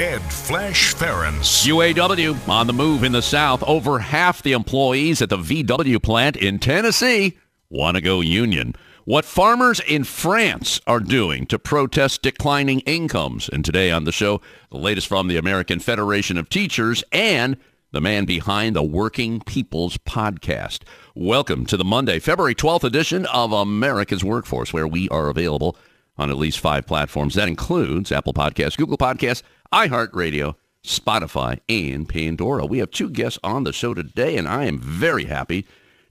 Ed Flash Ferenc. UAW on the move in the South. Over half the employees at the VW plant in Tennessee want to go union. What farmers in France are doing to protest declining incomes. And today on the show, the latest from the American Federation of Teachers and the man behind the Working People's Podcast. Welcome to the Monday, February 12th edition of America's Workforce, where we are available on at least five platforms. That includes Apple Podcasts, Google Podcasts, iHeartRadio, Spotify, and Pandora. We have two guests on the show today, and I am very happy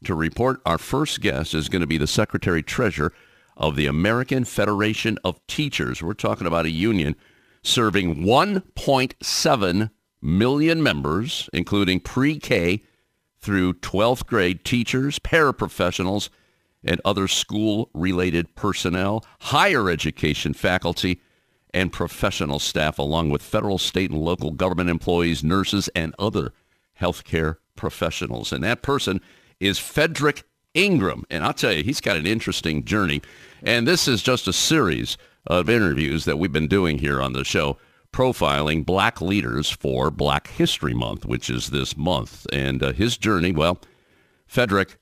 to report our first guest is going to be the Secretary Treasurer of the American Federation of Teachers. We're talking about a union serving 1.7 million members, including pre-K through 12th grade teachers, paraprofessionals, and other school-related personnel, higher education faculty, and professional staff, along with federal, state, and local government employees, nurses, and other healthcare professionals. And that person is Fedrick Ingram. And I'll tell you, he's got an interesting journey. And this is just a series of interviews that we've been doing here on the show, profiling black leaders for Black History Month, which is this month. And uh, his journey, well, Fedrick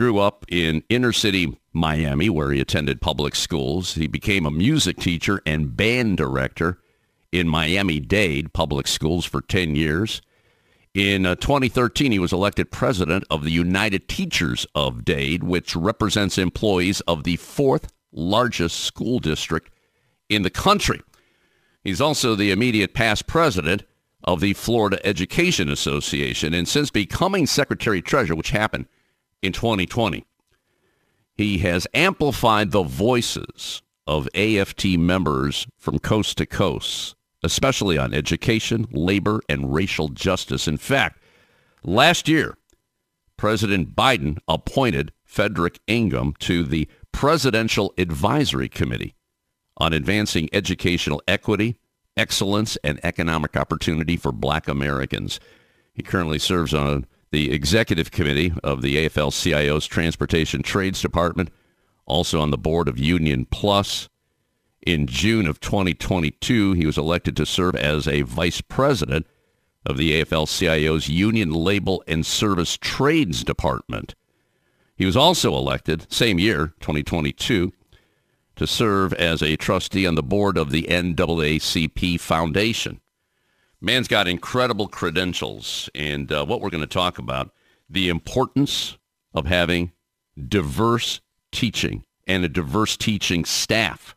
grew up in inner city Miami, where he attended public schools. He became a music teacher and band director in Miami-Dade public schools for 10 years. In uh, 2013, he was elected president of the United Teachers of Dade, which represents employees of the fourth largest school district in the country. He's also the immediate past president of the Florida Education Association. And since becoming secretary treasurer, which happened in 2020, he has amplified the voices of AFT members from coast to coast, especially on education, labor, and racial justice. In fact, last year, President Biden appointed Fedrick Ingram to the Presidential Advisory Committee on advancing educational equity, excellence, and economic opportunity for black Americans. He currently serves on the executive committee of the AFL-CIO's Transportation Trades Department, also on the board of Union Plus. In June of 2022, he was elected to serve as a vice president of the AFL-CIO's Union Label and Service Trades Department. He was also elected, same year, 2022, to serve as a trustee on the board of the NAACP Foundation. Man's got incredible credentials, and uh, what we're going to talk about, the importance of having diverse teaching and a diverse teaching staff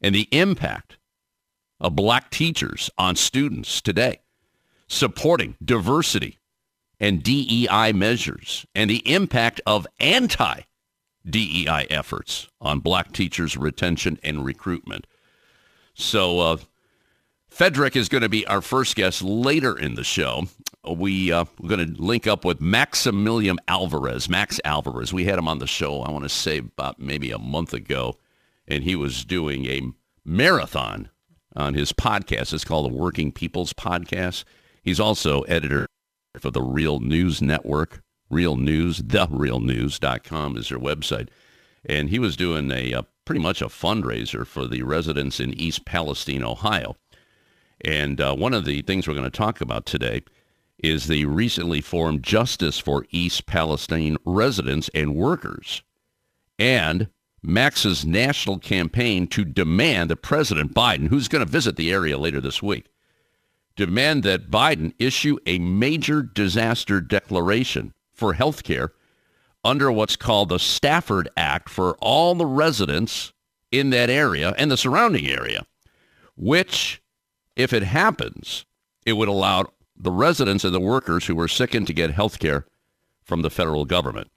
and the impact of black teachers on students today, supporting diversity and DEI measures and the impact of anti-DEI efforts on black teachers' retention and recruitment. So uh, Fedrick is going to be our first guest later in the show. We, uh, we're going to link up with Maximillian Alvarez, Max Alvarez. We had him on the show, I want to say about maybe a month ago, and he was doing a marathon on his podcast. It's called the Working People's Podcast. He's also editor for the Real News Network. Real News, therealnews.com is their website. And he was doing a, a uh, pretty much a fundraiser for the residents in East Palestine, Ohio. And uh, one of the things we're going to talk about today is the recently formed Justice for East Palestine residents and workers and Max's national campaign to demand that President Biden, who's going to visit the area later this week, demand that Biden issue a major disaster declaration for health care under what's called the Stafford Act for all the residents in that area and the surrounding area, which if it happens, it would allow the residents and the workers who were sickened to get health care from the federal government.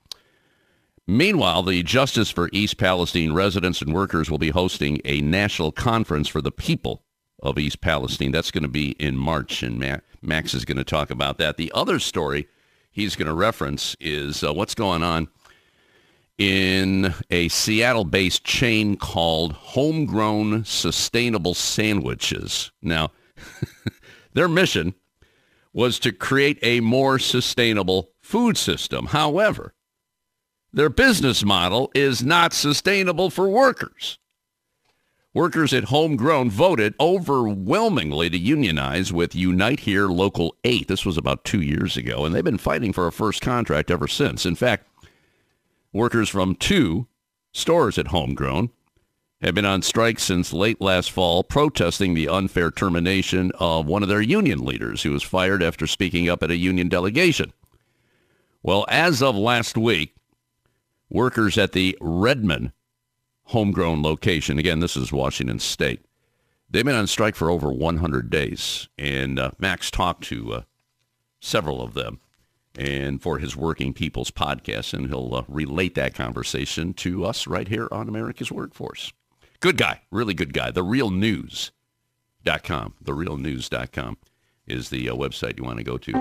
Meanwhile, the Justice for East Palestine residents and workers will be hosting a national conference for the people of East Palestine. That's going to be in March, and Max is going to talk about that. The other story he's going to reference is uh, what's going on in a Seattle-based chain called Homegrown Sustainable Sandwiches. Now, their mission was to create a more sustainable food system. However, their business model is not sustainable for workers. Workers at Homegrown voted overwhelmingly to unionize with Unite Here Local 8. This was about two years ago, and they've been fighting for a first contract ever since. In fact, workers from two stores at Homegrown have been on strike since late last fall, protesting the unfair termination of one of their union leaders who was fired after speaking up at a union delegation. Well, as of last week, workers at the Redmond homegrown location. Again, this is Washington State. They've been on strike for over 100 days, and uh, Max talked to uh, several of them and for his Working People's podcast, and he'll uh, relate that conversation to us right here on America's Workforce. Good guy, really good guy. TheRealNews.com. TheRealNews.com is the uh, website you want to go to.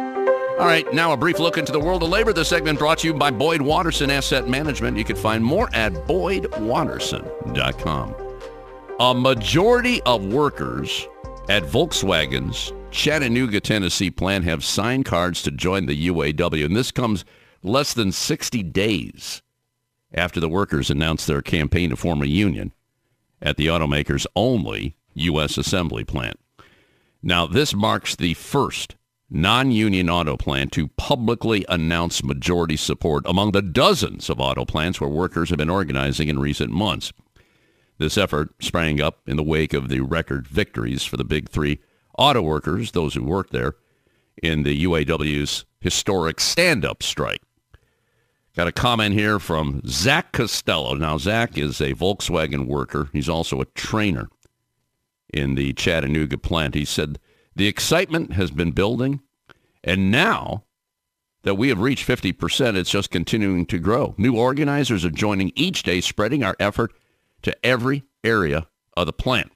All right, now a brief look into the world of labor. This segment brought to you by Boyd Watterson Asset Management. You can find more at boydwatterson.com. A majority of workers at Volkswagen's Chattanooga, Tennessee plant have signed cards to join the UAW, and this comes less than 60 days after the workers announced their campaign to form a union at the automaker's only U.S. assembly plant. Now, this marks the first non-union auto plant to publicly announce majority support among the dozens of auto plants where workers have been organizing in recent months. This effort sprang up in the wake of the record victories for the big three auto workers, those who work there, in the UAW's historic stand-up strike. Got a comment here from Zach Costello. Now, Zach is a Volkswagen worker. He's also a trainer in the Chattanooga plant. He said, the excitement has been building, and now that we have reached 50%, it's just continuing to grow. New organizers are joining each day, spreading our effort to every area of the plant.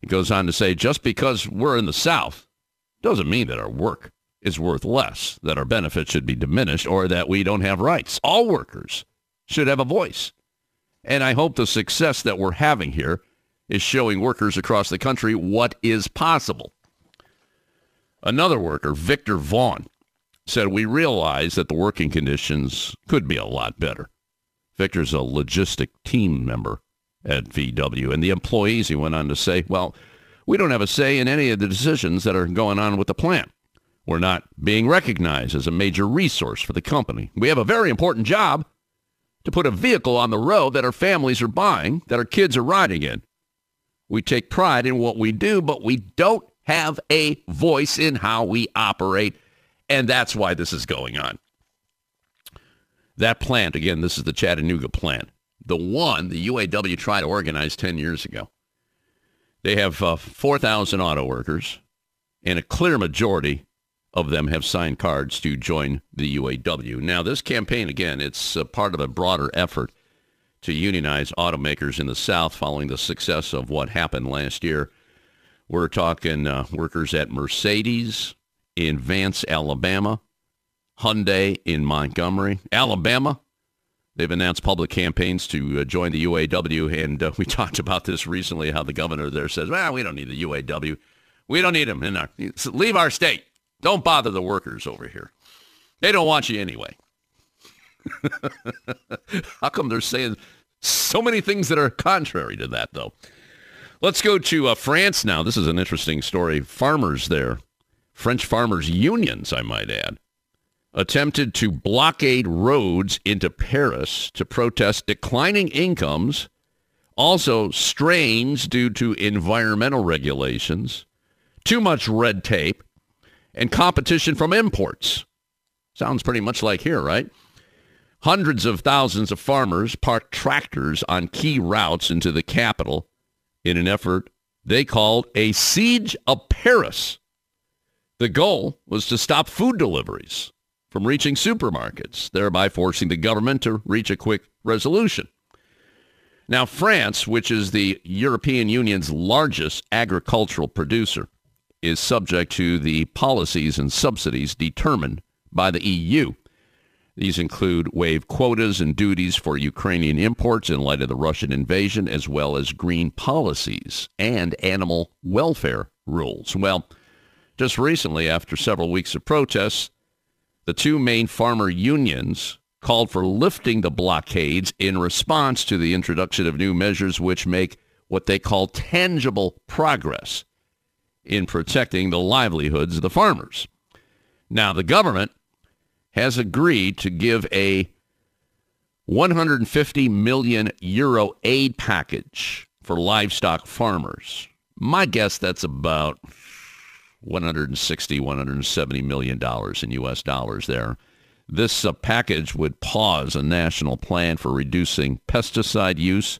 He goes on to say, just because we're in the South doesn't mean that our work is worth less, that our benefits should be diminished, or that we don't have rights. All workers should have a voice. And I hope the success that we're having here is showing workers across the country what is possible. Another worker, Victor Vaughn, said, we realize that the working conditions could be a lot better. Victor's a logistic team member at VW. And the employees, he went on to say, well, we don't have a say in any of the decisions that are going on with the plant. We're not being recognized as a major resource for the company. We have a very important job to put a vehicle on the road that our families are buying, that our kids are riding in. We take pride in what we do, but we don't have a voice in how we operate. And that's why this is going on. That plant, again, this is the Chattanooga plant, the one the UAW tried to organize 10 years ago. They have uh, 4,000 auto workers, and a clear majority of them have signed cards to join the UAW. Now, this campaign, again, it's part of a broader effort to unionize automakers in the South following the success of what happened last year we're talking uh, workers at Mercedes in Vance, Alabama, Hyundai in Montgomery, Alabama. They've announced public campaigns to uh, join the UAW, and uh, we talked about this recently. How the governor there says, "Well, we don't need the UAW. We don't need them in our leave our state. Don't bother the workers over here. They don't want you anyway." How come they're saying so many things that are contrary to that, though? Let's go to uh, France now. This is an interesting story. Farmers there, French farmers unions, I might add, attempted to blockade roads into Paris to protest declining incomes, also strains due to environmental regulations, too much red tape, and competition from imports. Sounds pretty much like here, right? Hundreds of thousands of farmers parked tractors on key routes into the capital in an effort they called a siege of Paris. The goal was to stop food deliveries from reaching supermarkets, thereby forcing the government to reach a quick resolution. Now, France, which is the European Union's largest agricultural producer, is subject to the policies and subsidies determined by the EU. These include waive quotas and duties for Ukrainian imports in light of the Russian invasion, as well as green policies and animal welfare rules. Well, just recently, after several weeks of protests, the two main farmer unions called for lifting the blockades in response to the introduction of new measures which make what they call tangible progress in protecting the livelihoods of the farmers. Now, the government has agreed to give a 150 million euro aid package for livestock farmers. My guess that's about 160, 170 million dollars in U.S. dollars there. This uh, package would pause a national plan for reducing pesticide use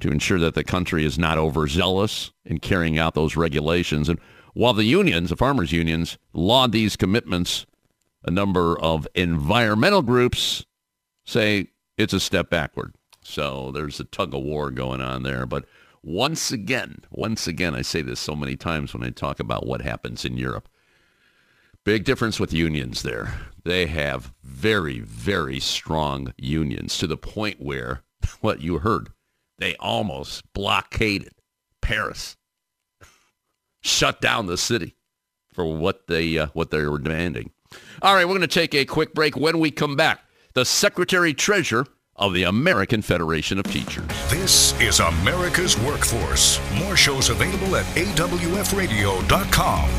to ensure that the country is not overzealous in carrying out those regulations. And while the unions, the farmers' unions, laud these commitments a number of environmental groups say it's a step backward. So there's a tug of war going on there. But once again, once again, I say this so many times when I talk about what happens in Europe. Big difference with unions there. They have very, very strong unions to the point where what you heard, they almost blockaded Paris, shut down the city for what they uh, what they were demanding. All right, we're going to take a quick break. When we come back, the Secretary Treasurer of the American Federation of Teachers. This is America's Workforce. More shows available at awfradio.com.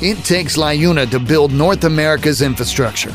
It takes LIUNA to build North America's infrastructure.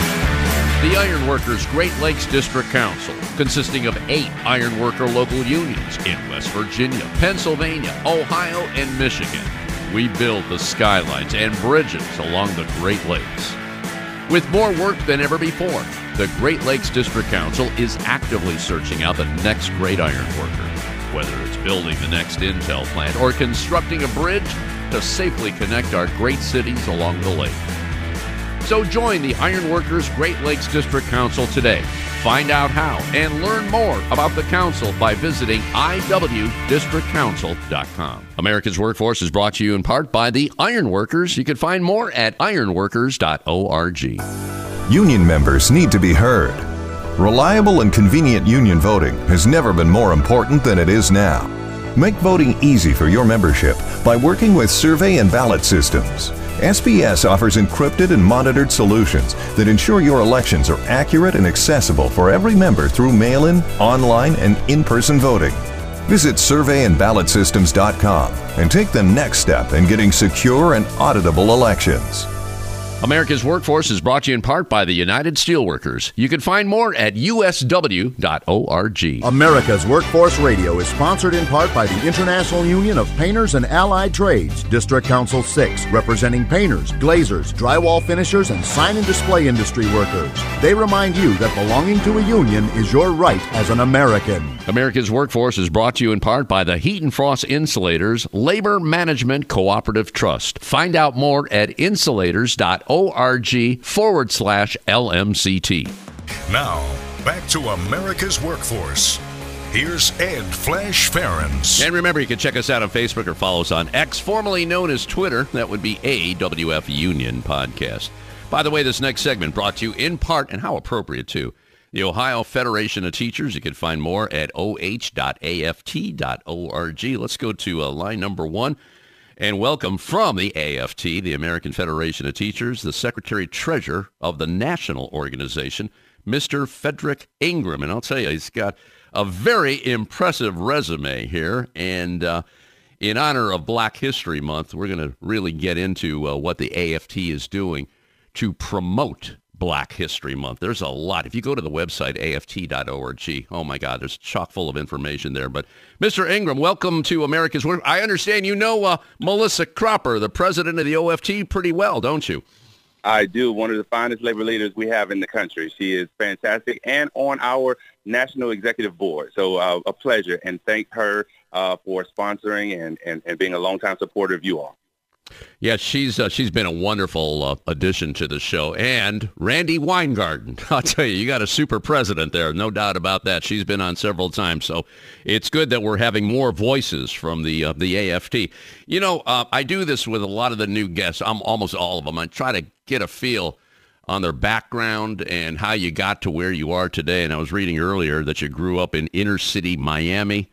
The Ironworkers Great Lakes District Council, consisting of eight ironworker local unions in West Virginia, Pennsylvania, Ohio, and Michigan. We build the skylines and bridges along the Great Lakes. With more work than ever before, the Great Lakes District Council is actively searching out the next great ironworker, whether it's building the next Intel plant or constructing a bridge to safely connect our great cities along the lake. So join the Ironworkers Great Lakes District Council today. Find out how and learn more about the council by visiting iwdistrictcouncil.com. America's Workforce is brought to you in part by the Ironworkers. You can find more at ironworkers.org. Union members need to be heard. Reliable and convenient union voting has never been more important than it is now. Make voting easy for your membership by working with survey and ballot systems. SBS offers encrypted and monitored solutions that ensure your elections are accurate and accessible for every member through mail in, online, and in person voting. Visit surveyandballotsystems.com and take the next step in getting secure and auditable elections. America's Workforce is brought to you in part by the United Steelworkers. You can find more at usw.org. America's Workforce Radio is sponsored in part by the International Union of Painters and Allied Trades, District Council 6, representing painters, glazers, drywall finishers, and sign and display industry workers. They remind you that belonging to a union is your right as an American. America's Workforce is brought to you in part by the Heat and Frost Insulators Labor Management Cooperative Trust. Find out more at insulators.org org forward slash LMCT. Now, back to America's Workforce. Here's Ed Flash Ferenc. And remember, you can check us out on Facebook or follow us on X, formerly known as Twitter. That would be AWF Union Podcast. By the way, this next segment brought to you in part, and how appropriate too, the Ohio Federation of Teachers. You can find more at oh.aft.org. Let's go to uh, line number one and welcome from the AFT, the American Federation of Teachers, the Secretary Treasurer of the national organization, Mr. Fedrick Ingram. And I'll tell you, he's got a very impressive resume here. And uh, in honor of Black History Month, we're going to really get into uh, what the AFT is doing to promote Black History Month. There's a lot. If you go to the website, aft.org, oh my God, there's chock full of information there. But Mr. Ingram, welcome to America's Work. I understand you know uh, Melissa Cropper, the president of the OFT, pretty well, don't you? I do. One of the finest labor leaders we have in the country. She is fantastic and on our national executive board. So uh, a pleasure and thank her uh, for sponsoring and, and, and being a longtime supporter of you all. Yeah, she's uh, she's been a wonderful uh, addition to the show. And Randi Weingarten, I'll tell you, you got a super president there, no doubt about that. She's been on several times, so it's good that we're having more voices from the uh, the AFT. You know, uh, I do this with a lot of the new guests. I'm almost all of them. I try to get a feel on their background and how you got to where you are today. And I was reading earlier that you grew up in inner city Miami.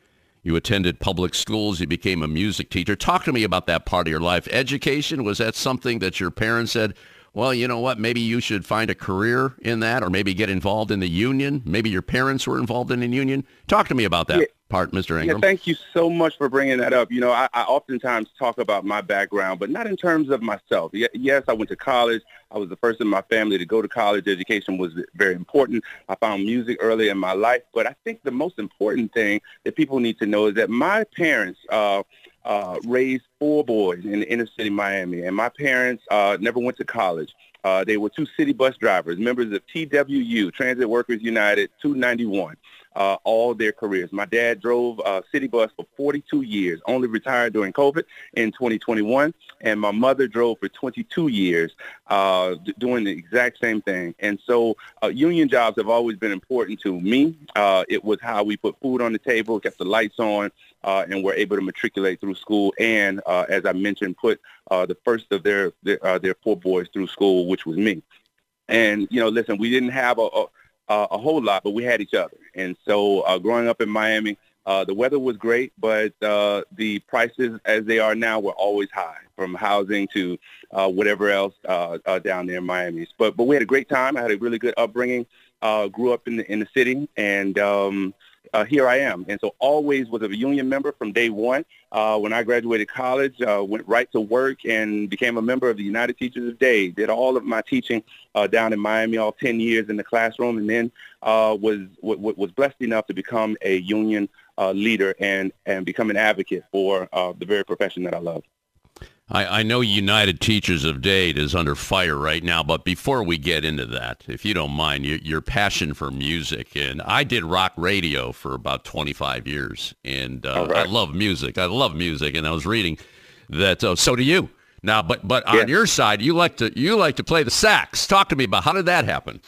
You attended public schools. You became a music teacher. Talk to me about that part of your life. Education, was that something that your parents said, well, you know what, maybe you should find a career in that or maybe get involved in the union? Maybe your parents were involved in a union? Talk to me about that. Part, Mr. Ingram. Yeah, thank you so much for bringing that up. You know, I, I oftentimes talk about my background, but not in terms of myself. Yes, I went to college. I was the first in my family to go to college. Education was very important. I found music early in my life, but I think the most important thing that people need to know is that my parents uh, uh, raised four boys in the inner city Miami, and my parents uh, never went to college. Uh, they were two city bus drivers, members of TWU, Transit Workers United 291 uh, all their careers. My dad drove a city bus for 42 years, only retired during COVID in 2021, and my mother drove for 22 years, uh, doing the exact same thing. And so uh, union jobs have always been important to me. Uh, it was how we put food on the table, kept the lights on, uh, and were able to matriculate through school and, uh, as I mentioned, put uh, the first of their their, uh, their four boys through school, which was me. And you know, listen, we didn't have a, a uh, a whole lot, but we had each other. And so uh, growing up in Miami, uh, the weather was great, but uh, the prices as they are now were always high, from housing to uh, whatever else uh, uh, down there in Miami. But but we had a great time. I had a really good upbringing. Uh, grew up in the in the city, and um, uh, here I am. And so always was a union member from day one. Uh, when I graduated college, uh, went right to work and became a member of the United Teachers of Dade. Did all of my teaching uh, down in Miami, all 10 years in the classroom, and then uh, was w- was blessed enough to become a union uh, leader and, and become an advocate for the very profession that I love. I, I, know United Teachers of Dade is under fire right now, but before we get into that, if you don't mind, your, your passion for music, and I did rock radio for about 25 years, and uh, right. I love music. I love music, and I was reading that. Uh, so do you now, but but yeah. on your side, you like to you like to play the sax. Talk to me about how did that happen?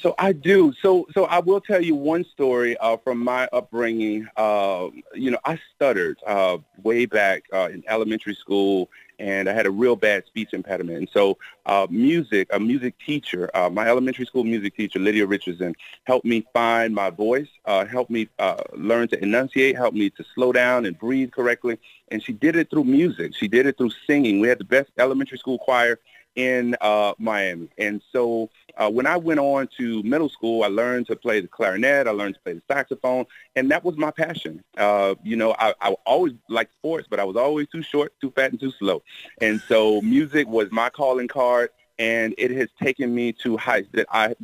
So I do. So so I will tell you one story uh, from my upbringing. Uh, you know, I stuttered uh, way back uh, in elementary school and I had a real bad speech impediment. And so uh, music, a music teacher, uh, my elementary school music teacher, Lydia Richardson, helped me find my voice, uh, helped me uh, learn to enunciate, helped me to slow down and breathe correctly. And she did it through music. She did it through singing. We had the best elementary school choir in uh, Miami. And so uh, when I went on to middle school, I learned to play the clarinet. I learned to play the saxophone, and that was my passion. Uh, you know, I, I always liked sports, but I was always too short, too fat, and too slow. And so music was my calling card, and it has taken me to heights that I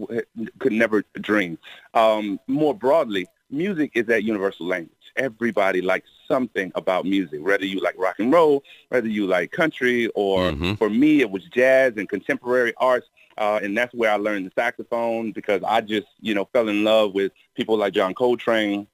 could never dream. Um, more broadly, music is that universal language everybody likes something about music, whether you like rock and roll, whether you like country, or mm-hmm. for me, it was jazz and contemporary arts. Uh, and that's where I learned the saxophone because I just, you know, fell in love with people like John Coltrane,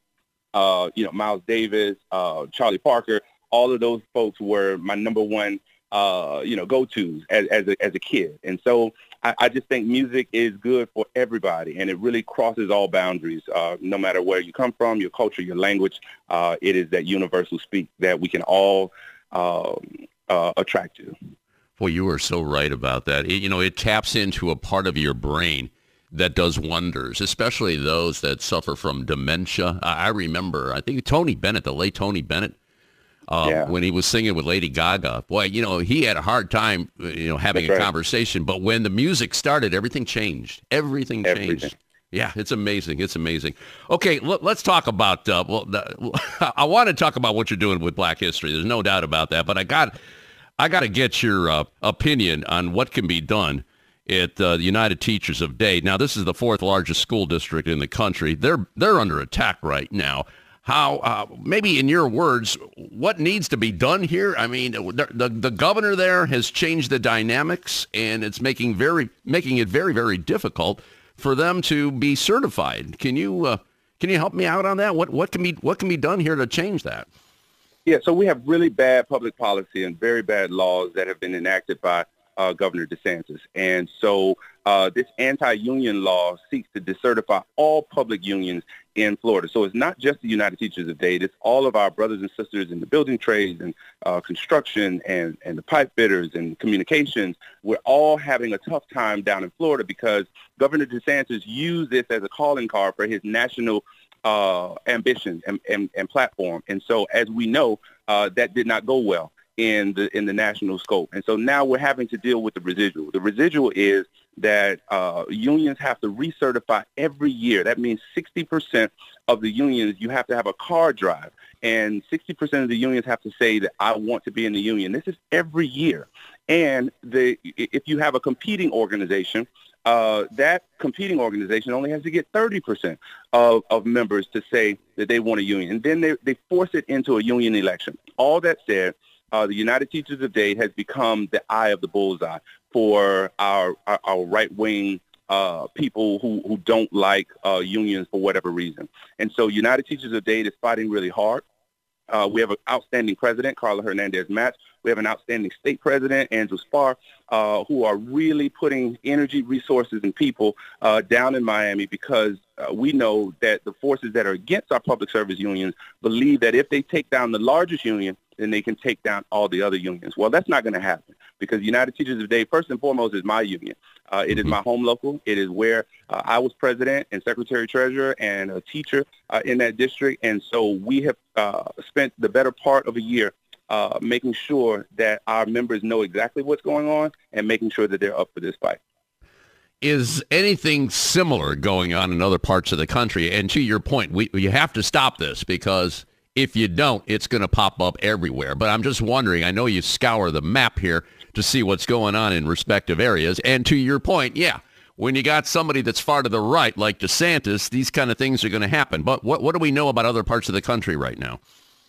uh, you know, Miles Davis, uh, Charlie Parker. All of those folks were my number one, uh, you know, go-tos as, as, a, as a kid. And so I, I, just think music is good for everybody, and it really crosses all boundaries. Uh, no matter where you come from, your culture, your language, uh, it is that universal speak that we can all um, uh, attract to. Well, you are so right about that. It, you know, it taps into a part of your brain that does wonders, especially those that suffer from dementia. I, I remember, I think Tony Bennett, the late Tony Bennett, uh, yeah. when he was singing with Lady Gaga. Boy, you know, he had a hard time, uh, you know, having That's a right. conversation. But when the music started, everything changed. Everything changed. Yeah, it's amazing. It's amazing. Okay, l- let's talk about. Uh, well, the, I want to talk about what you're doing with Black History. There's no doubt about that. But I got, I got to get your uh, opinion on what can be done at uh, the United Teachers of Dade. Now, this is the fourth largest school district in the country. They're they're under attack right now. how, uh, maybe in your words, what needs to be done here? I mean, the, the, the governor there has changed the dynamics, and it's making very making it very very difficult for them to be certified. Can you uh, can you help me out on that? What what can be what can be done here to change that? Yeah, so we have really bad public policy and very bad laws that have been enacted by uh, Governor DeSantis. And so uh, this anti-union law seeks to decertify all public unions in Florida. So it's not just the United Teachers of Dade, it's all of our brothers and sisters in the building trades and uh, construction and, and the pipe fitters and communications. We're all having a tough time down in Florida because Governor DeSantis used this as a calling card for his national uh, ambition and, and, and, platform. And so as we know, uh, that did not go well in the in the national scope. And so now we're having to deal with the residual. The residual is that uh, unions have to recertify every year. That means 60% of the unions, you have to have a card drive. And 60% of the unions have to say that I want to be in the union. This is every year. And the, if you have a competing organization, uh, that competing organization only has to get 30% of, of members to say that they want a union. And then they, they force it into a union election. All that said, uh, the United Teachers of Dade has become the eye of the bullseye for our our, our right wing uh, people who, who don't like uh, unions for whatever reason. And so United Teachers of Dade is fighting really hard. Uh, we have an outstanding president, Karla Hernandez Mats. We have an outstanding state president, Andrew Spar, uh, who are really putting energy, resources, and people uh, down in Miami because uh, we know that the forces that are against our public service unions believe that if they take down the largest union, then they can take down all the other unions. Well, that's not going to happen because United Teachers of Dade, first and foremost, is my union. Uh, it mm-hmm. is my home local. It is where uh, I was president and secretary treasurer and a teacher uh, in that district. And so we have uh, spent the better part of a year uh, making sure that our members know exactly what's going on and making sure that they're up for this fight. Is anything similar going on in other parts of the country? And to your point, we, you have to stop this because if you don't, it's going to pop up everywhere. But I'm just wondering, I know you scour the map here to see what's going on in respective areas. And to your point, yeah, when you got somebody that's far to the right, like DeSantis, these kind of things are going to happen. But what, what do we know about other parts of the country right now?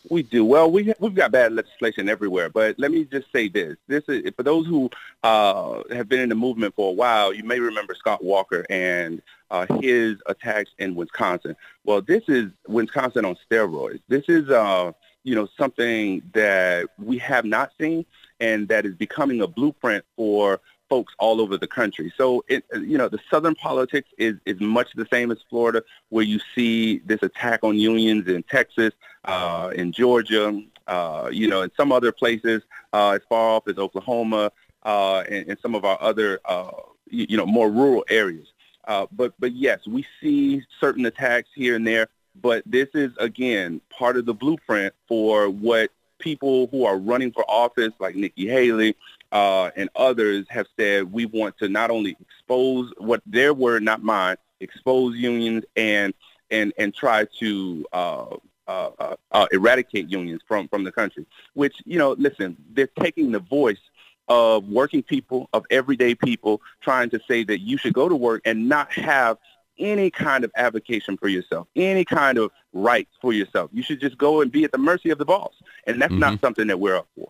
We do. Well, we, we've got bad legislation everywhere. But let me just say this. This is, for those who uh, have been in the movement for a while, you may remember Scott Walker and uh, his attacks in Wisconsin. Well, this is Wisconsin on steroids. This is, uh, you know, something that we have not seen and that is becoming a blueprint for folks all over the country. So, it, you know, the Southern politics is, is much the same as Florida, where you see this attack on unions in Texas, uh, in Georgia, uh, you know, in some other places uh, as far off as Oklahoma uh, and, and some of our other, uh, you, you know, more rural areas. Uh, but but yes, we see certain attacks here and there. But this is again part of the blueprint for what people who are running for office, like Nikki Haley uh, and others, have said. We want to not only expose what their word, not mine, expose unions and and and try to uh, uh, uh, uh, eradicate unions from from the country. Which you know, listen, they're taking the voice of working people, of everyday people, trying to say that you should go to work and not have any kind of avocation for yourself, any kind of rights for yourself. You should just go and be at the mercy of the boss. And that's mm-hmm. not something that we're up for.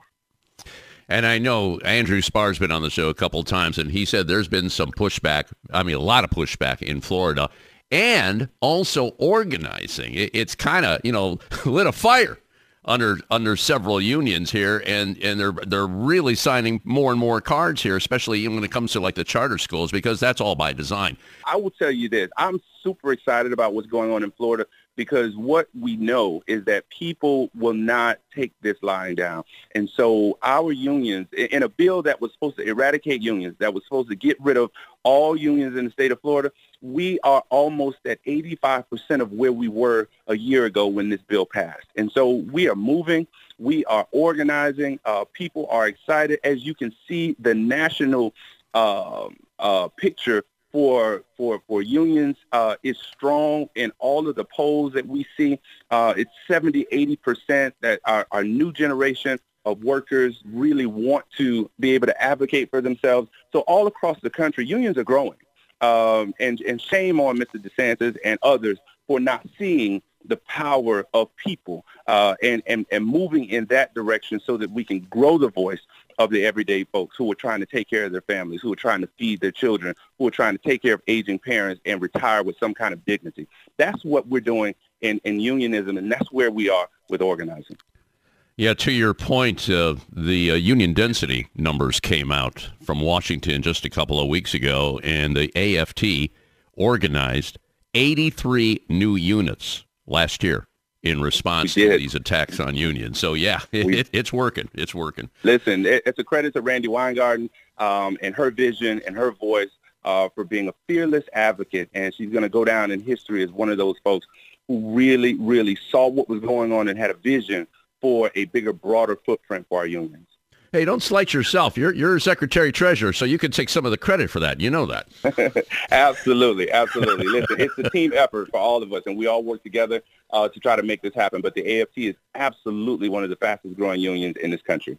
And I know Andrew Spar's been on the show a couple times, and he said there's been some pushback. I mean, a lot of pushback in Florida, and also organizing. It's kind of you know lit a fire under under several unions here, and and they're they're really signing more and more cards here, especially when it comes to like the charter schools, because that's all by design. I will tell you this: I'm super excited about what's going on in Florida because what we know is that people will not take this lying down. And so our unions, in a bill that was supposed to eradicate unions, that was supposed to get rid of all unions in the state of Florida, we are almost at 85% of where we were a year ago when this bill passed. And so we are moving. We are organizing. Uh, people are excited. As you can see, the national uh, uh, picture for for for unions uh, is strong in all of the polls that we see. Uh, it's 70, 80 percent that our, our new generation of workers really want to be able to advocate for themselves. So all across the country, unions are growing. Um, and, and shame on Mr. DeSantis and others for not seeing the power of people uh, and, and, and moving in that direction so that we can grow the voice of the everyday folks who are trying to take care of their families, who are trying to feed their children, who are trying to take care of aging parents and retire with some kind of dignity. That's what we're doing in, in unionism, and that's where we are with organizing. Yeah, to your point, uh, the uh, union density numbers came out from Washington just a couple of weeks ago, and the AFT organized 83 new units last year in response to these attacks on unions. So yeah, it, it's working. It's working. Listen, it's a credit to Randi Weingarten um, and her vision and her voice uh, for being a fearless advocate, and she's going to go down in history as one of those folks who really, really saw what was going on and had a vision for a bigger, broader footprint for our unions. Hey, don't slight yourself. You're you're secretary treasurer, so you can take some of the credit for that. You know that. absolutely, absolutely. Listen, it's a team effort for all of us, and we all work together uh, to try to make this happen. But the AFT is absolutely one of the fastest growing unions in this country.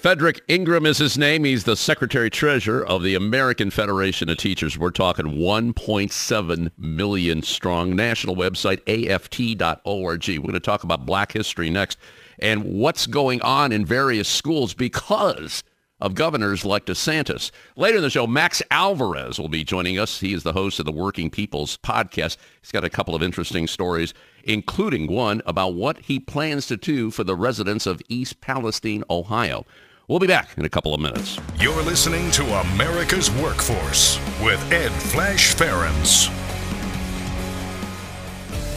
Fedrick Ingram is his name. He's the secretary treasurer of the American Federation of Teachers. We're talking 1.7 million strong. National website, aft.org. We're going to talk about black history next and what's going on in various schools because of governors like DeSantis. Later in the show, Max Alvarez will be joining us. He is the host of the Working People's podcast. He's got a couple of interesting stories, including one about what he plans to do for the residents of East Palestine, Ohio. We'll be back in a couple of minutes. You're listening to America's Workforce with Ed Flash Ferenc.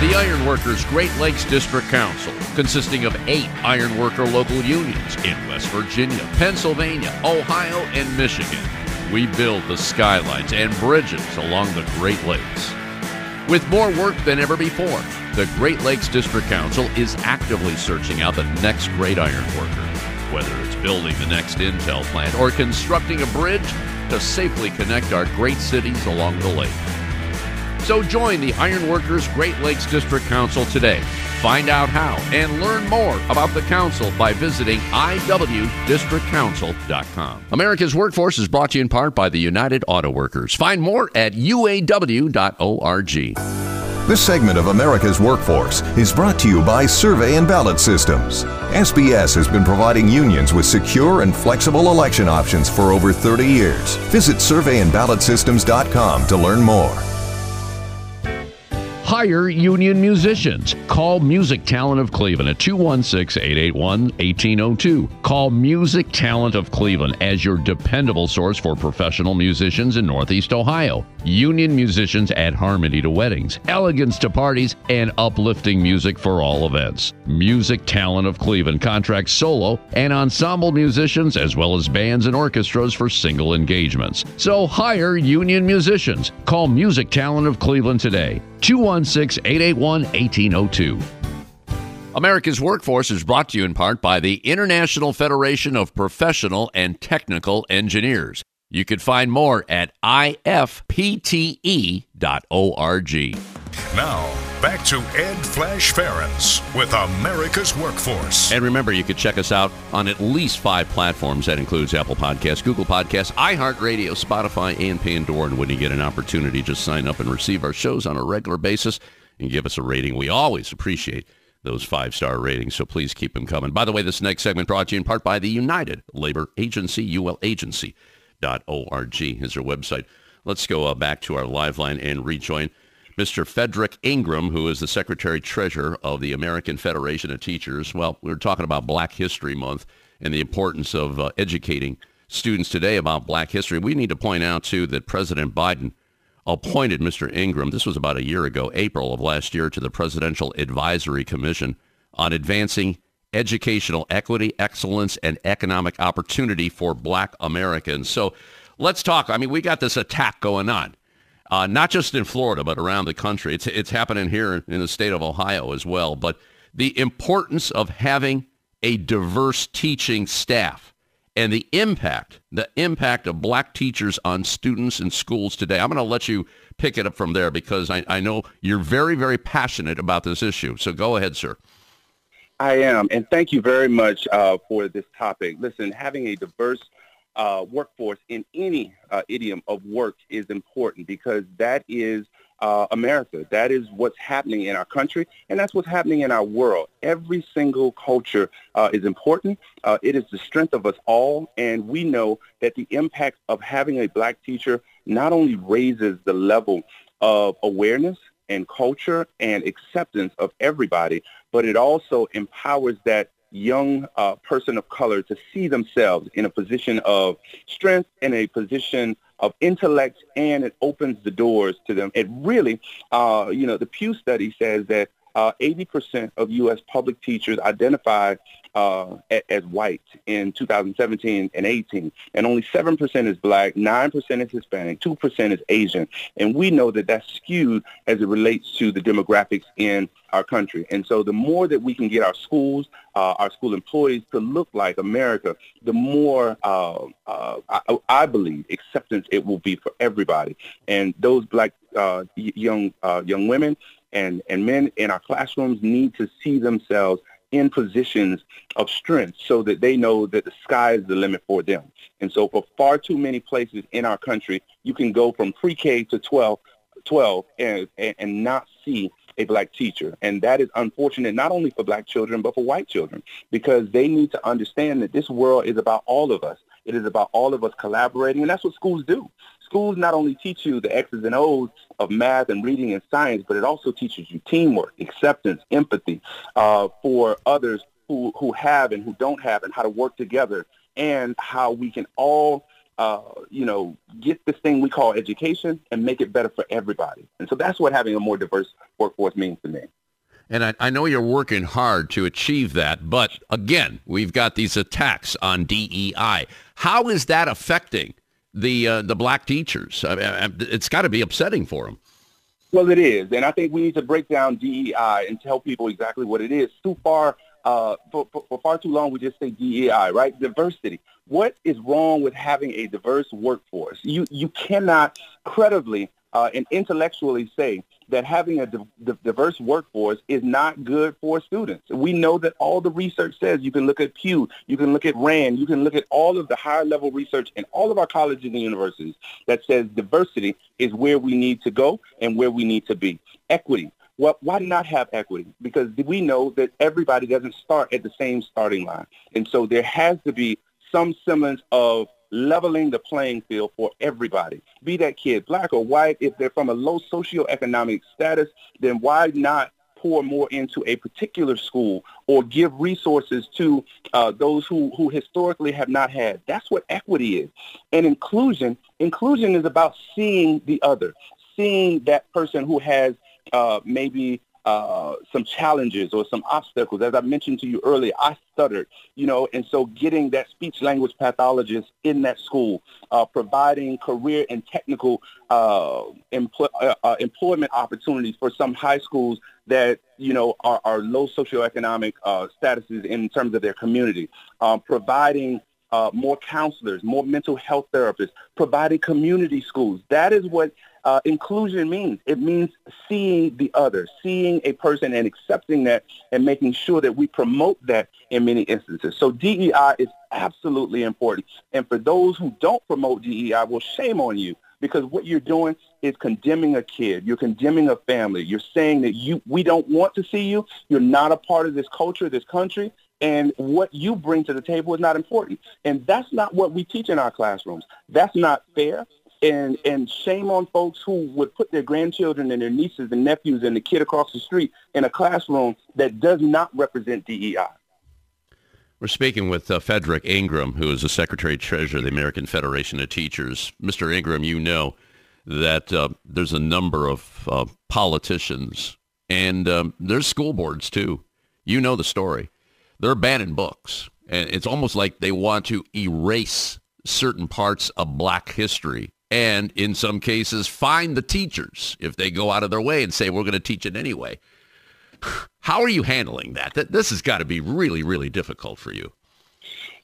The Ironworkers Great Lakes District Council, consisting of eight ironworker local unions in West Virginia, Pennsylvania, Ohio, and Michigan. We build the skylines and bridges along the Great Lakes. With more work than ever before, the Great Lakes District Council is actively searching out the next great ironworker, whether it's building the next Intel plant or constructing a bridge to safely connect our great cities along the lake. So join the Ironworkers Great Lakes District Council today. Find out how and learn more about the council by visiting iwdistrictcouncil.com. America's Workforce is brought to you in part by the United Auto Workers. Find more at uaw.org. This segment of America's Workforce is brought to you by Survey and Ballot Systems. SBS has been providing unions with secure and flexible election options for over 30 years. Visit surveyandballotsystems.com to learn more. Hire union musicians. Call Music Talent of Cleveland at 216 881 1802. Call Music Talent of Cleveland as your dependable source for professional musicians in Northeast Ohio. Union musicians add harmony to weddings, elegance to parties, and uplifting music for all events. Music Talent of Cleveland contracts solo and ensemble musicians as well as bands and orchestras for single engagements. So hire union musicians. Call Music Talent of Cleveland today. 216 881 1802. America's Workforce is brought to you in part by the International Federation of Professional and Technical Engineers. You can find more at ifpte.org. Now, back to Ed Flash Ferenc with America's Workforce. And remember, you can check us out on at least five platforms. That includes Apple Podcasts, Google Podcasts, iHeartRadio, Spotify, and Pandora. And when you get an opportunity, just sign up and receive our shows on a regular basis and give us a rating. We always appreciate those five-star ratings, so please keep them coming. By the way, this next segment brought to you in part by the United Labor Agency, ulagency.org is their website. Let's go uh, back to our live line and rejoin Mr. Fedrick Ingram, who is the Secretary Treasurer of the American Federation of Teachers. Well, we are talking about Black History Month and the importance of uh, educating students today about Black history. We need to point out, too, that President Biden appointed Mr. Ingram, this was about a year ago, April of last year, to the Presidential Advisory Commission on advancing educational equity, excellence, and economic opportunity for black Americans. So let's talk. I mean, we got this attack going on uh, not just in Florida, but around the country. It's, it's happening here in the state of Ohio as well. But the importance of having a diverse teaching staff and the impact, the impact of black teachers on students and schools today. I'm going to let you pick it up from there because I, I know you're very, very passionate about this issue. So go ahead, sir. I am, and thank you very much uh, for this topic. Listen, having a diverse uh, workforce in any uh, idiom of work is important because that is uh, America. That is what's happening in our country, and that's what's happening in our world. Every single culture uh, is important. Uh, it is the strength of us all, and we know that the impact of having a black teacher not only raises the level of awareness and culture and acceptance of everybody, but it also empowers that young uh, person of color to see themselves in a position of strength and a position of intellect and it opens the doors to them. It really, uh, you know, the Pew study says that uh, 80% of U.S. public teachers identified uh, as white in 2017 and 18, and only 7% is black, 9% is Hispanic, 2% is Asian, and we know that that's skewed as it relates to the demographics in our country. And so the more that we can get our schools, uh, our school employees to look like America, the more uh, uh, I, I, believe acceptance it will be for everybody. And those black uh, young uh, young women and, and men in our classrooms need to see themselves in positions of strength so that they know that the sky is the limit for them. And so for far too many places in our country, you can go from pre-K to 12, 12 and, and not see a black teacher. And that is unfortunate not only for black children, but for white children, because they need to understand that this world is about all of us. It is about all of us collaborating, and that's what schools do schools not only teach you the X's and O's of math and reading and science, but it also teaches you teamwork, acceptance, empathy uh, for others who, who have and who don't have and how to work together and how we can all uh, you know, get this thing we call education and make it better for everybody. And so that's what having a more diverse workforce means to me. And I, I, know you're working hard to achieve that, but again, we've got these attacks on DEI. How is that affecting the uh, the black teachers. I mean, it's got to be upsetting for them. Well, it is, and I think we need to break down DEI and tell people exactly what it is. Too far, uh, for, for, for far too long, we just say DEI, right? Diversity. What is wrong with having a diverse workforce? You you cannot credibly uh, and intellectually say that having a di- diverse workforce is not good for students. We know that all the research says you can look at Pew, you can look at RAND, you can look at all of the higher level research in all of our colleges and universities that says diversity is where we need to go and where we need to be. Equity. Well, why not have equity? Because we know that everybody doesn't start at the same starting line. And so there has to be some semblance of leveling the playing field for everybody. Be that kid black or white, if they're from a low socioeconomic status, then why not pour more into a particular school or give resources to uh, those who, who historically have not had. That's what equity is. And inclusion, inclusion is about seeing the other, seeing that person who has uh, maybe uh, some challenges or some obstacles. As I mentioned to you earlier, I stuttered, you know, and so getting that speech language pathologist in that school, uh, providing career and technical uh, empl- uh, uh, employment opportunities for some high schools that, you know, are, are low socioeconomic uh, statuses in terms of their community, um, providing more counselors, more mental health therapists, providing community schools. That is what uh, inclusion means. It means seeing the other, seeing a person and accepting that and making sure that we promote that in many instances. So DEI is absolutely important. And for those who don't promote DEI, well, shame on you because what you're doing is condemning a kid. You're condemning a family. You're saying that you we don't want to see you. You're not a part of this culture, this country, and what you bring to the table is not important. And that's not what we teach in our classrooms. That's not fair. And and shame on folks who would put their grandchildren and their nieces and nephews and the kid across the street in a classroom that does not represent DEI. We're speaking with uh, Fedrick Ingram, who is the Secretary Treasurer of the American Federation of Teachers. Mr. Ingram, you know that uh, there's a number of uh, politicians and um, there's school boards too. You know the story they're banning books. And it's almost like they want to erase certain parts of black history and in some cases fine the teachers if they go out of their way and say we're going to teach it anyway. How are you handling that? That This has got to be really, really difficult for you.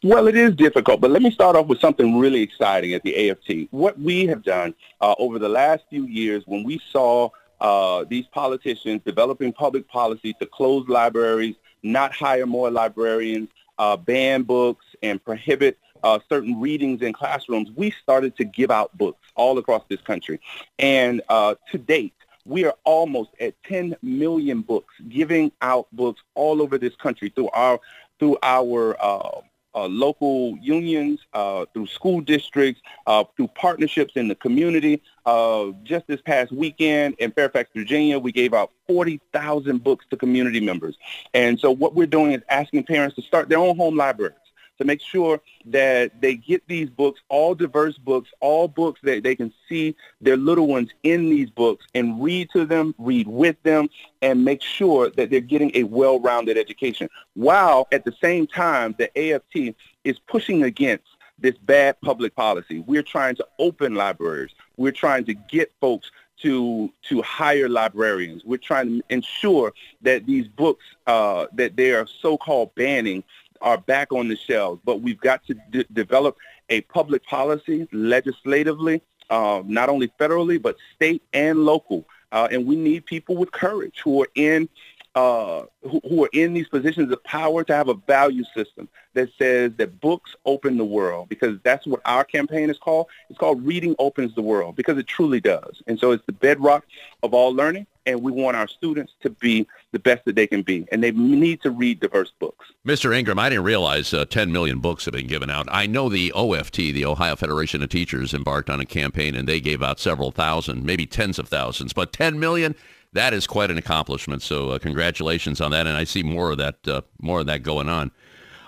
Well, it is difficult, but let me start off with something really exciting at the AFT. What we have done uh, over the last few years when we saw uh, these politicians developing public policy to close libraries, not hire more librarians, uh, ban books, and prohibit uh, certain readings in classrooms, we started to give out books all across this country. And uh, to date, we are almost at 10 million books, giving out books all over this country through our through our uh, uh, local unions, uh, through school districts, uh, through partnerships in the community. Uh, just this past weekend in Fairfax, Virginia, we gave out 40,000 books to community members. And so what we're doing is asking parents to start their own home libraries to make sure that they get these books, all diverse books, all books that they can see their little ones in these books and read to them, read with them, and make sure that they're getting a well-rounded education. While at the same time, the AFT is pushing against this bad public policy. We're trying to open libraries. We're trying to get folks to to hire librarians. We're trying to ensure that these books uh, that they are so-called banning are back on the shelves. But we've got to d- develop a public policy legislatively, uh, not only federally, but state and local. Uh, and we need people with courage who are in uh, who, who, are in these positions of power to have a value system that says that books open the world because that's what our campaign is called. It's called Reading Opens the World because it truly does. And so it's the bedrock of all learning and we want our students to be the best that they can be, and they need to read diverse books. Mr. Ingram, I didn't realize uh, 10 million books have been given out. I know the OFT, the Ohio Federation of Teachers, embarked on a campaign, and they gave out several thousand, maybe tens of thousands, but 10 million. That is quite an accomplishment. So uh, congratulations on that, and I see more of that, uh, more of that going on.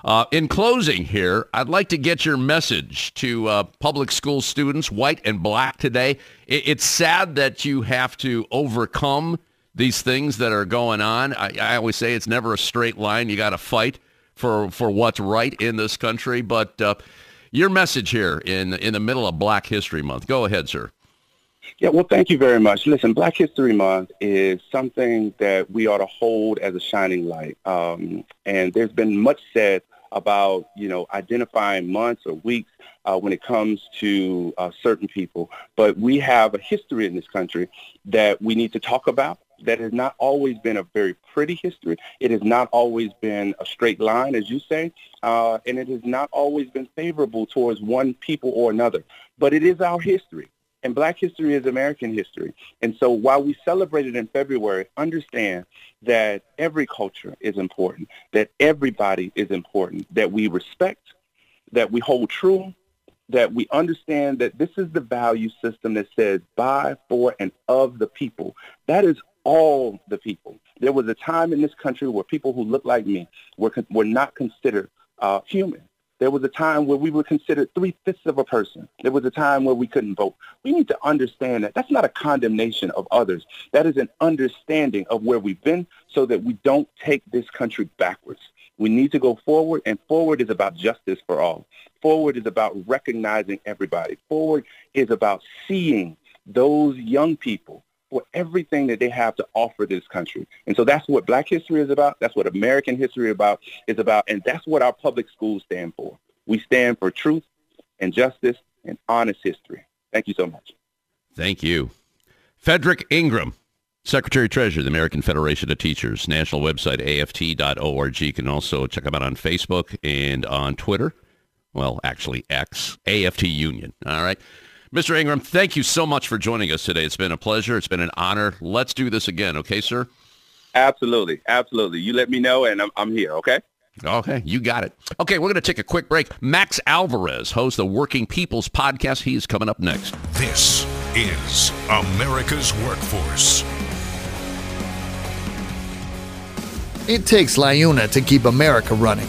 Uh, in closing here, I'd like to get your message to uh, public school students, white and black today. It, it's sad that you have to overcome these things that are going on. I, I always say it's never a straight line. You got to fight for, for what's right in this country. But uh, your message here in, in the middle of Black History Month. Go ahead, sir. Yeah, well, thank you very much. Listen, Black History Month is something that we ought to hold as a shining light. Um, and there's been much said about, you know, identifying months or weeks uh, when it comes to uh, certain people. But we have a history in this country that we need to talk about that has not always been a very pretty history. It has not always been a straight line, as you say, uh, and it has not always been favorable towards one people or another. But it is our history. And black history is American history. And so while we celebrate it in February, understand that every culture is important, that everybody is important, that we respect, that we hold true, that we understand that this is the value system that says by, for, and of the people. That is all the people. There was a time in this country where people who looked like me were, were not considered uh, human. There was a time where we were considered three-fifths of a person. There was a time where we couldn't vote. We need to understand that that's not a condemnation of others. That is an understanding of where we've been so that we don't take this country backwards. We need to go forward, and forward is about justice for all. Forward is about recognizing everybody. Forward is about seeing those young people for everything that they have to offer this country. And so that's what black history is about. That's what American history about is about. And that's what our public schools stand for. We stand for truth and justice and honest history. Thank you so much. Thank you. Fedrick Ingram, Secretary Treasurer of the American Federation of Teachers, national website aft.org. You can also check them out on Facebook and on Twitter. Well, actually X, AFT Union. All right. Mr. Ingram, thank you so much for joining us today. It's been a pleasure. It's been an honor. Let's do this again, okay, sir? Absolutely. Absolutely. You let me know, and I'm, I'm here, okay? Okay, you got it. Okay, we're going to take a quick break. Max Alvarez hosts the Working People's Podcast. He is coming up next. This is America's Workforce. It takes LIUNA to keep America running.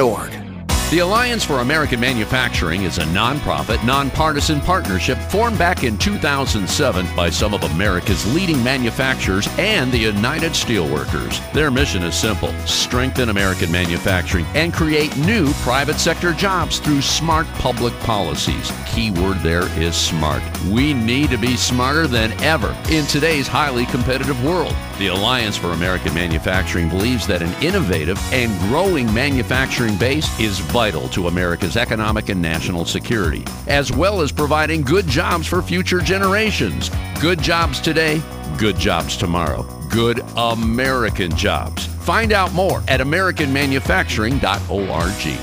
org. The Alliance for American Manufacturing is a nonprofit, nonpartisan partnership formed back in 2007 by some of America's leading manufacturers and the United Steelworkers. Their mission is simple strengthen American manufacturing and create new private sector jobs through smart public policies. Key word there is smart. We need to be smarter than ever in today's highly competitive world. The Alliance for American Manufacturing believes that an innovative and growing manufacturing base is vital to America's economic and national security, as well as providing good jobs for future generations. Good jobs today, good jobs tomorrow. Good American jobs. Find out more at AmericanManufacturing.org.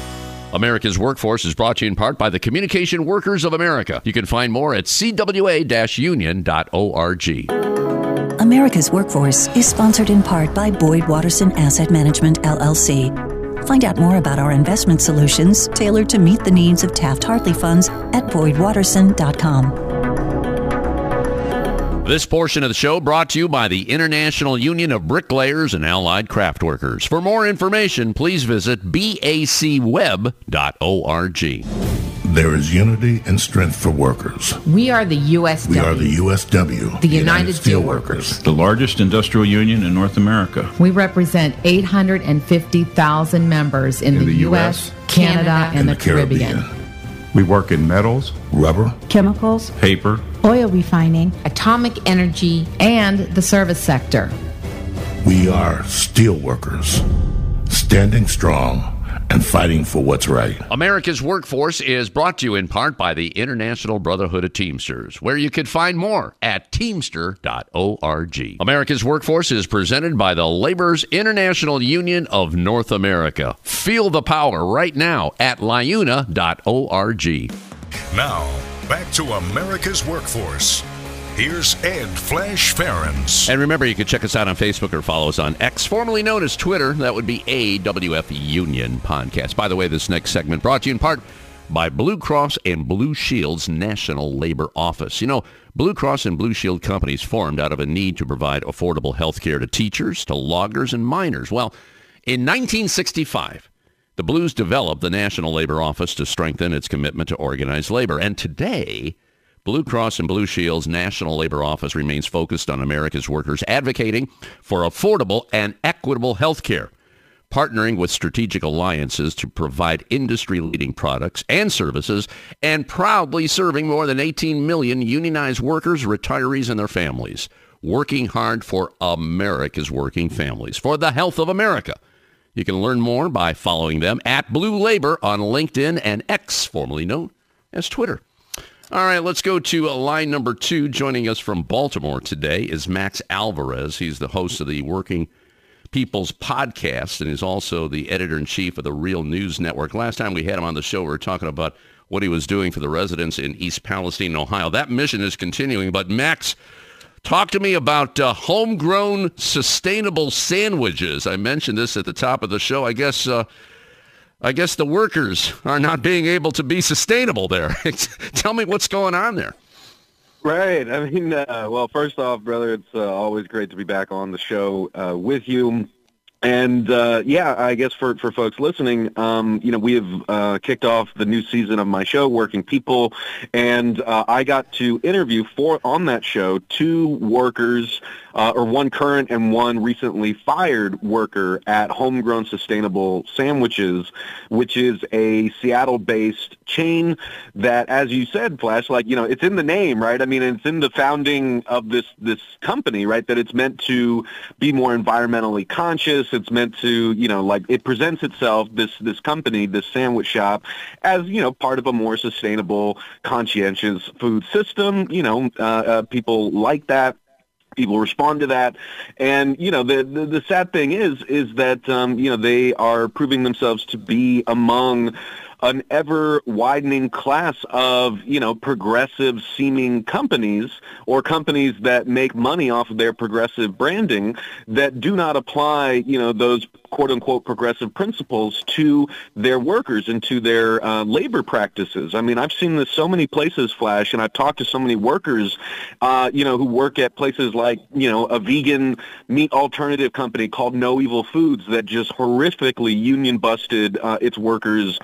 America's Workforce is brought to you in part by the Communication Workers of America. You can find more at cwa-union.org. America's Workforce is sponsored in part by Boyd Watterson Asset Management, LLC. Find out more about our investment solutions tailored to meet the needs of Taft Hartley funds at boydwatterson.com. This portion of the show brought to you by the International Union of Bricklayers and Allied Craftworkers. For more information, please visit bacweb.org. There is unity and strength for workers. We are the USW. We are the USW. The United, Steelworkers. The largest industrial union in North America. We represent 850,000 members in, In the, the U.S., US, Canada, and, the, Caribbean. We work in metals, Rubber, chemicals, paper, oil refining, Atomic energy and the service sector. we are steelworkers, standing strong and fighting for what's right. America's Workforce is brought to you in part by the International Brotherhood of Teamsters, where you can find more at teamster.org. America's Workforce is presented by the Laborers International Union of North America. Feel the power right now at liuna.org. Now, back to America's Workforce. Here's Ed Flash Ferenc. And remember, you can check us out on Facebook or follow us on X, formerly known as Twitter. That would be AWF Union Podcast. By the way, this next segment brought to you in part by Blue Cross and Blue Shield's National Labor Office. You know, Blue Cross and Blue Shield companies formed out of a need to provide affordable health care to teachers, to loggers, and miners. Well, in 1965, the Blues developed the National Labor Office to strengthen its commitment to organized labor. And today, Blue Cross and Blue Shield's National Labor Office remains focused on America's workers advocating for affordable and equitable health care, partnering with strategic alliances to provide industry-leading products and services, and proudly serving more than 18 million unionized workers, retirees, and their families, working hard for America's working families, for the health of America. You can learn more by following them at Blue Labor on LinkedIn and X, formerly known as Twitter. All right, let's go to uh, line number two. Joining us from Baltimore today is Max Alvarez. He's the host of the Working People's Podcast and is also the editor-in-chief of the Real News Network. Last time we had him on the show, we were talking about what he was doing for the residents in East Palestine, Ohio. That mission is continuing, but Max, talk to me about uh, homegrown sustainable sandwiches. I mentioned this at the top of the show. I guess uh, I guess the workers are not being able to be sustainable there. Tell me what's going on there. Right. I mean, uh, well, first off, brother, it's uh, always great to be back on the show uh, with you. And uh, yeah, I guess for, for folks listening, um, you know, we have uh, kicked off the new season of my show, Working People, and uh, I got to interview for on that show two workers, uh, or one current and one recently fired worker at Homegrown Sustainable Sandwiches, which is a Seattle-based chain that, as you said, Flash, like you know, it's in the name, right? I mean, it's in the founding of this this company, right? That it's meant to be more environmentally conscious it's meant to, you know, like it presents itself this this company, this sandwich shop, as you know, part of a more sustainable, conscientious food system. You know, uh, uh, people like that people respond to that. And you know the, the the sad thing is is that um you know they are proving themselves to be among an ever widening class of, you know, progressive seeming companies or companies that make money off of their progressive branding that do not apply, you know, those quote unquote progressive principles to their workers and to their uh, labor practices. I mean, I've seen this so many places, Flash, and I've talked to so many workers, uh, you know, who work at places like, you know, a vegan meat alternative company called No Evil Foods that just horrifically union busted uh, its workers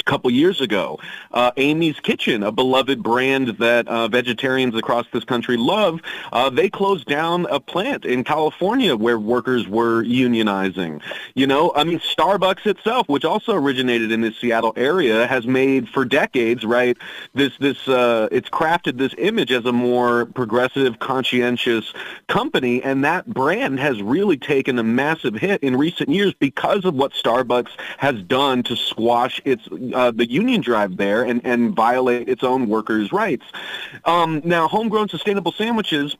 a couple years ago. Uh, Amy's Kitchen, a beloved brand that uh, vegetarians across this country love, uh, they closed down a plant in California where workers were unionizing. You know, I mean, Starbucks itself, which also originated in the Seattle area, has made for decades, right, this, this, uh, it's crafted this image as a more progressive, conscientious company, and that brand has really taken a massive hit in recent years because of what Starbucks has done to squash its uh, the union drive there and, and violate its own workers' rights. Um, now, homegrown sustainable sandwiches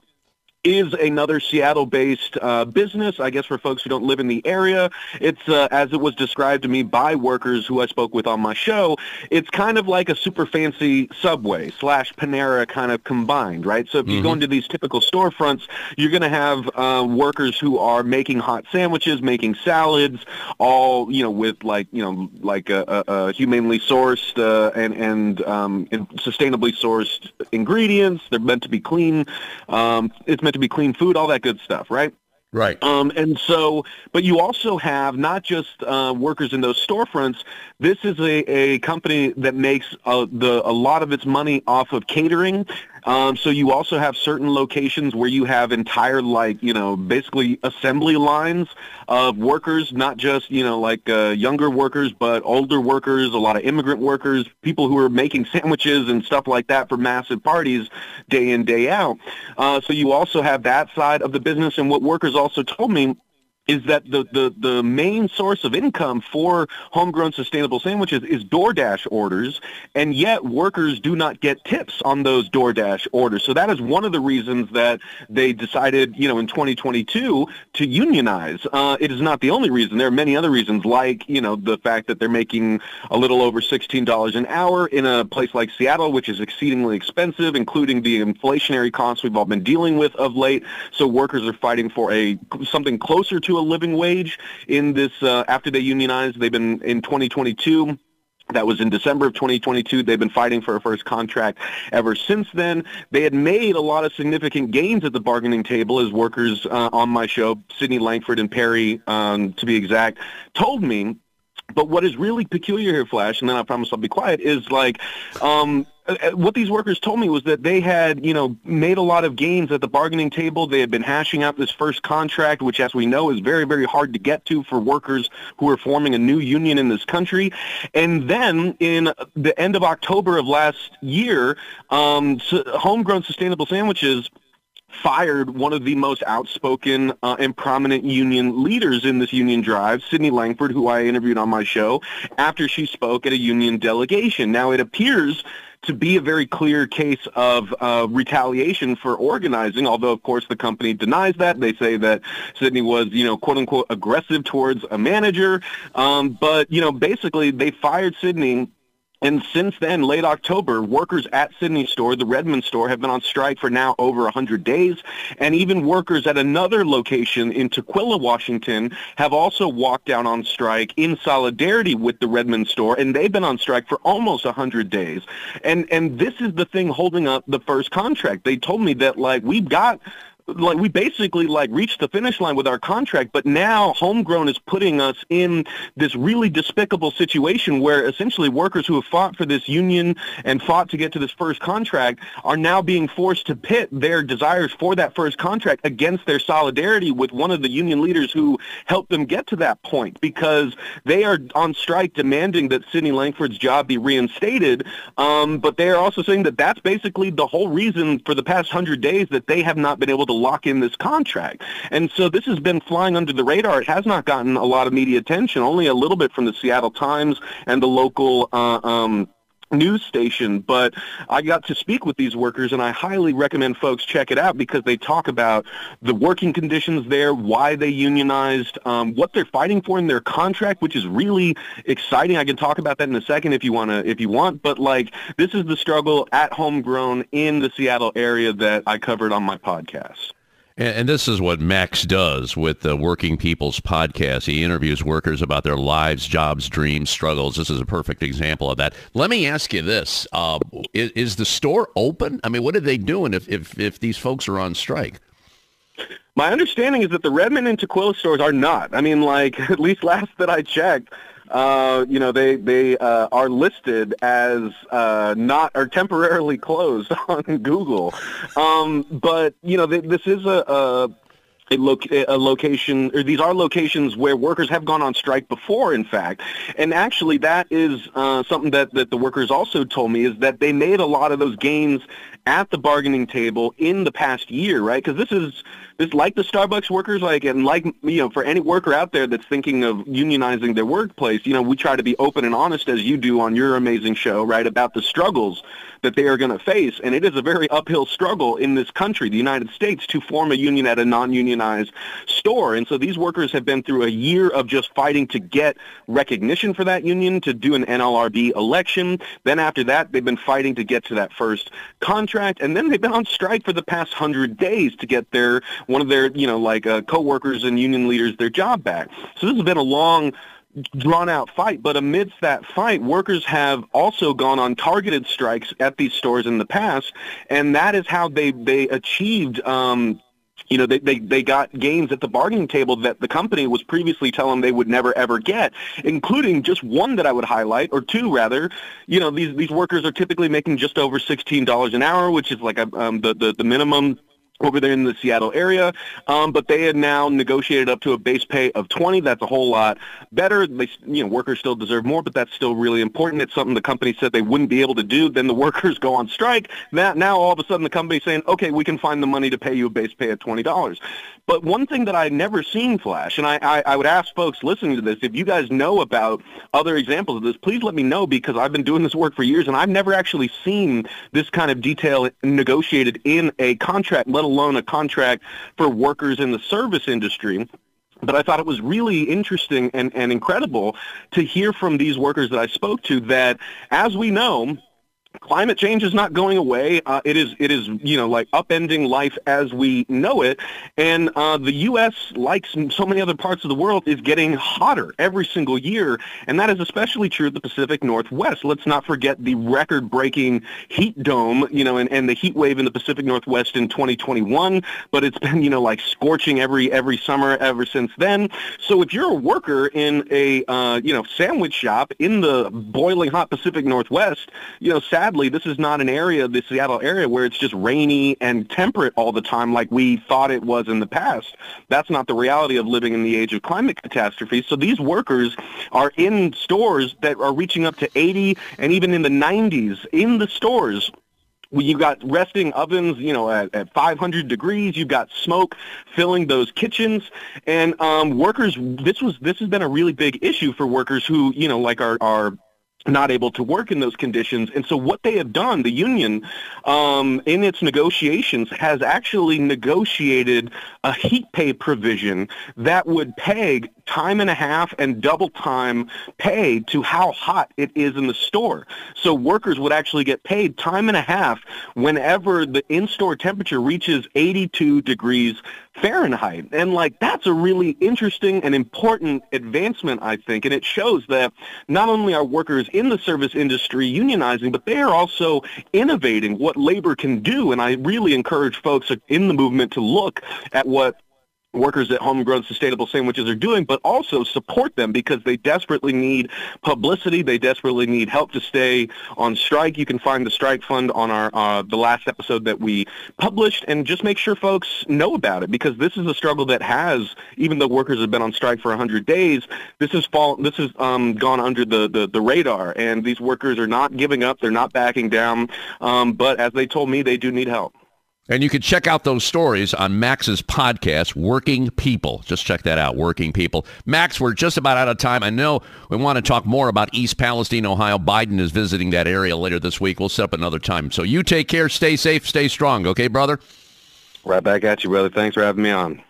is another Seattle-based uh, business. I guess for folks who don't live in the area, it's uh, as it was described to me by workers who I spoke with on my show. It's kind of like a super fancy Subway slash Panera kind of combined, right? So if mm-hmm. you go mm-hmm. into these typical storefronts, you're going to have uh, workers who are making hot sandwiches, making salads, all you know with like you know like a, a, a humanely sourced uh, and and, um, and sustainably sourced ingredients. They're meant to be clean. Um, it's meant to be clean food, all that good stuff, right? Right. Um, and so, but you also have not just uh, workers in those storefronts. This is a, a company that makes uh, the, a lot of its money off of catering um, so you also have certain locations where you have entire, like, you know, basically assembly lines of workers, not just, you know, like uh, younger workers, but older workers, a lot of immigrant workers, people who are making sandwiches and stuff like that for massive parties day in, day out. Uh, so you also have that side of the business. And what workers also told me is that the, the, the main source of income for homegrown sustainable sandwiches is DoorDash orders, and yet workers do not get tips on those DoorDash orders. So that is one of the reasons that they decided, you know, in 2022 to unionize. Uh, it is not the only reason. There are many other reasons, like, you know, the fact that they're making a little over $16 an hour in a place like Seattle, which is exceedingly expensive, including the inflationary costs we've all been dealing with of late. So workers are fighting for a something closer to a living wage in this uh, after they unionized. They've been in 2022. That was in December of 2022. They've been fighting for a first contract ever since then. They had made a lot of significant gains at the bargaining table as workers uh, on my show, Sydney Langford and Perry, um, to be exact, told me but what is really peculiar here, Flash, and then I promise I'll be quiet, is like um, what these workers told me was that they had, you know, made a lot of gains at the bargaining table. They had been hashing out this first contract, which, as we know, is very, very hard to get to for workers who are forming a new union in this country. And then in the end of October of last year, um, homegrown sustainable sandwiches fired one of the most outspoken uh, and prominent union leaders in this union drive, Sydney Langford, who I interviewed on my show, after she spoke at a union delegation. Now, it appears to be a very clear case of uh, retaliation for organizing, although, of course, the company denies that. They say that Sydney was, you know, quote unquote, aggressive towards a manager. Um, but, you know, basically they fired Sydney and since then, late October, workers at Sydney store, the Redmond store, have been on strike for now over 100 days. And even workers at another location in Tukwila, Washington, have also walked down on strike in solidarity with the Redmond store. And they've been on strike for almost 100 days. And, and this is the thing holding up the first contract. They told me that, like, we've got like we basically like reached the finish line with our contract, but now homegrown is putting us in this really despicable situation where essentially workers who have fought for this union and fought to get to this first contract are now being forced to pit their desires for that first contract against their solidarity with one of the union leaders who helped them get to that point because they are on strike demanding that Sydney Langford's job be reinstated, um, but they are also saying that that's basically the whole reason for the past hundred days that they have not been able to lock in this contract. And so this has been flying under the radar. It has not gotten a lot of media attention, only a little bit from the Seattle Times and the local uh, um, news station, but I got to speak with these workers and I highly recommend folks check it out because they talk about the working conditions there, why they unionized, um, what they're fighting for in their contract, which is really exciting. I can talk about that in a second if you want to, if you want, but like this is the struggle at homegrown in the Seattle area that I covered on my podcast. And, this is what Max does with the Working People's podcast. He interviews workers about their lives, jobs, dreams, struggles. This is a perfect example of that. Let me ask you this. Uh, is, is, the store open? I mean, what are they doing if, if, if these folks are on strike? My understanding is that the Redmond and Tukwila stores are not. I mean, like, at least last that I checked, uh, you know, they they uh, are listed as uh, not or temporarily closed on Google. Um, but you know, they, this is a, a a, loc- a, location, or these are locations where workers have gone on strike before, in fact. And actually, that is uh, something that, that the workers also told me is that they made a lot of those gains at the bargaining table in the past year, right? Because this is this like the Starbucks workers, like and like you know, for any worker out there that's thinking of unionizing their workplace, you know, we try to be open and honest as you do on your amazing show, right, about the struggles that they are going to face, and it is a very uphill struggle in this country, the United States, to form a union at a non-unionized store. And so these workers have been through a year of just fighting to get recognition for that union, to do an NLRB election. Then after that, they've been fighting to get to that first contract, and then they've been on strike for the past hundred days to get their one of their, you know, like uh, co-workers and union leaders their job back. So this has been a long drawn out fight. But amidst that fight, workers have also gone on targeted strikes at these stores in the past, and that is how they they achieved. Um, you know, they, they, they got gains at the bargaining table that the company was previously telling they would never ever get, including just one that I would highlight, or two rather. You know, these these workers are typically making just over sixteen dollars an hour, which is like a, um, the, the the minimum over there in the Seattle area, um, but they had now negotiated up to a base pay of 20. That's a whole lot better. They, you know, workers still deserve more, but that's still really important. It's something the company said they wouldn't be able to do. Then the workers go on strike. That now all of a sudden the company's saying, okay, we can find the money to pay you a base pay of $20. But one thing that I'd never seen, Flash, and I, I, I would ask folks listening to this, if you guys know about other examples of this, please let me know because I've been doing this work for years and I've never actually seen this kind of detail negotiated in a contract, let alone a contract for workers in the service industry. But I thought it was really interesting and, and incredible to hear from these workers that I spoke to that, as we know, climate change is not going away. Uh, it is, it is, you know, like upending life as we know it. And uh, the U.S., like so many other parts of the world, is getting hotter every single year, and that is especially true of the Pacific Northwest. Let's not forget the record-breaking heat dome, you know, and, and the heat wave in the Pacific Northwest in 2021. But it's been, you know, like scorching every every summer ever since then. So if you're a worker in a, uh, you know, sandwich shop in the boiling hot Pacific Northwest, you know, sadly, this is not an area, the Seattle area, where it's just rainy and temperate all the time like we thought it was in the past. That's not the reality of living in the age of climate catastrophe. So these workers are in stores that are reaching up to 80 and even in the 90s in the stores You've got resting ovens, you know, at, at 500 degrees. You've got smoke filling those kitchens, and um, workers. This was this has been a really big issue for workers who, you know, like our are not able to work in those conditions. And so what they have done, the union, um, in its negotiations, has actually negotiated a heat pay provision that would peg time and a half and double time pay to how hot it is in the store. So workers would actually get paid time and a half whenever the in-store temperature reaches 82 degrees Fahrenheit. And like that's a really interesting and important advancement, I think. And it shows that not only are workers in the service industry unionizing, but they are also innovating what labor can do. And I really encourage folks in the movement to look at what workers at homegrown sustainable sandwiches are doing, but also support them because they desperately need publicity. They desperately need help to stay on strike. You can find the strike fund on our uh, the last episode that we published, and just make sure folks know about it because this is a struggle that has, even though workers have been on strike for 100 days, this has fall, this has um, gone under the, the, the radar, and these workers are not giving up. They're not backing down, um, but as they told me, they do need help. And you can check out those stories on Max's podcast, Working People. Just check that out, Working People. Max, we're just about out of time. I know we want to talk more about East Palestine, Ohio. Biden is visiting that area later this week. We'll set up another time. So you take care, stay safe, stay strong. Okay, brother? Right back at you, brother. Thanks for having me on.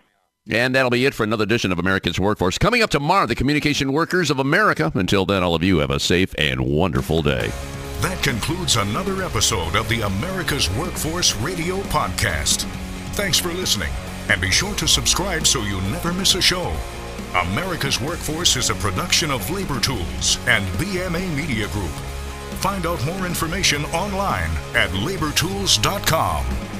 And that'll be it for another edition of America's Workforce. Coming up tomorrow, the Communication Workers of America. Until then, all of you have a safe and wonderful day. That concludes another episode of the America's Workforce Radio Podcast. Thanks for listening, and be sure to subscribe so you never miss a show. America's Workforce is a production of Labor Tools and BMA Media Group. Find out more information online at labortools.com.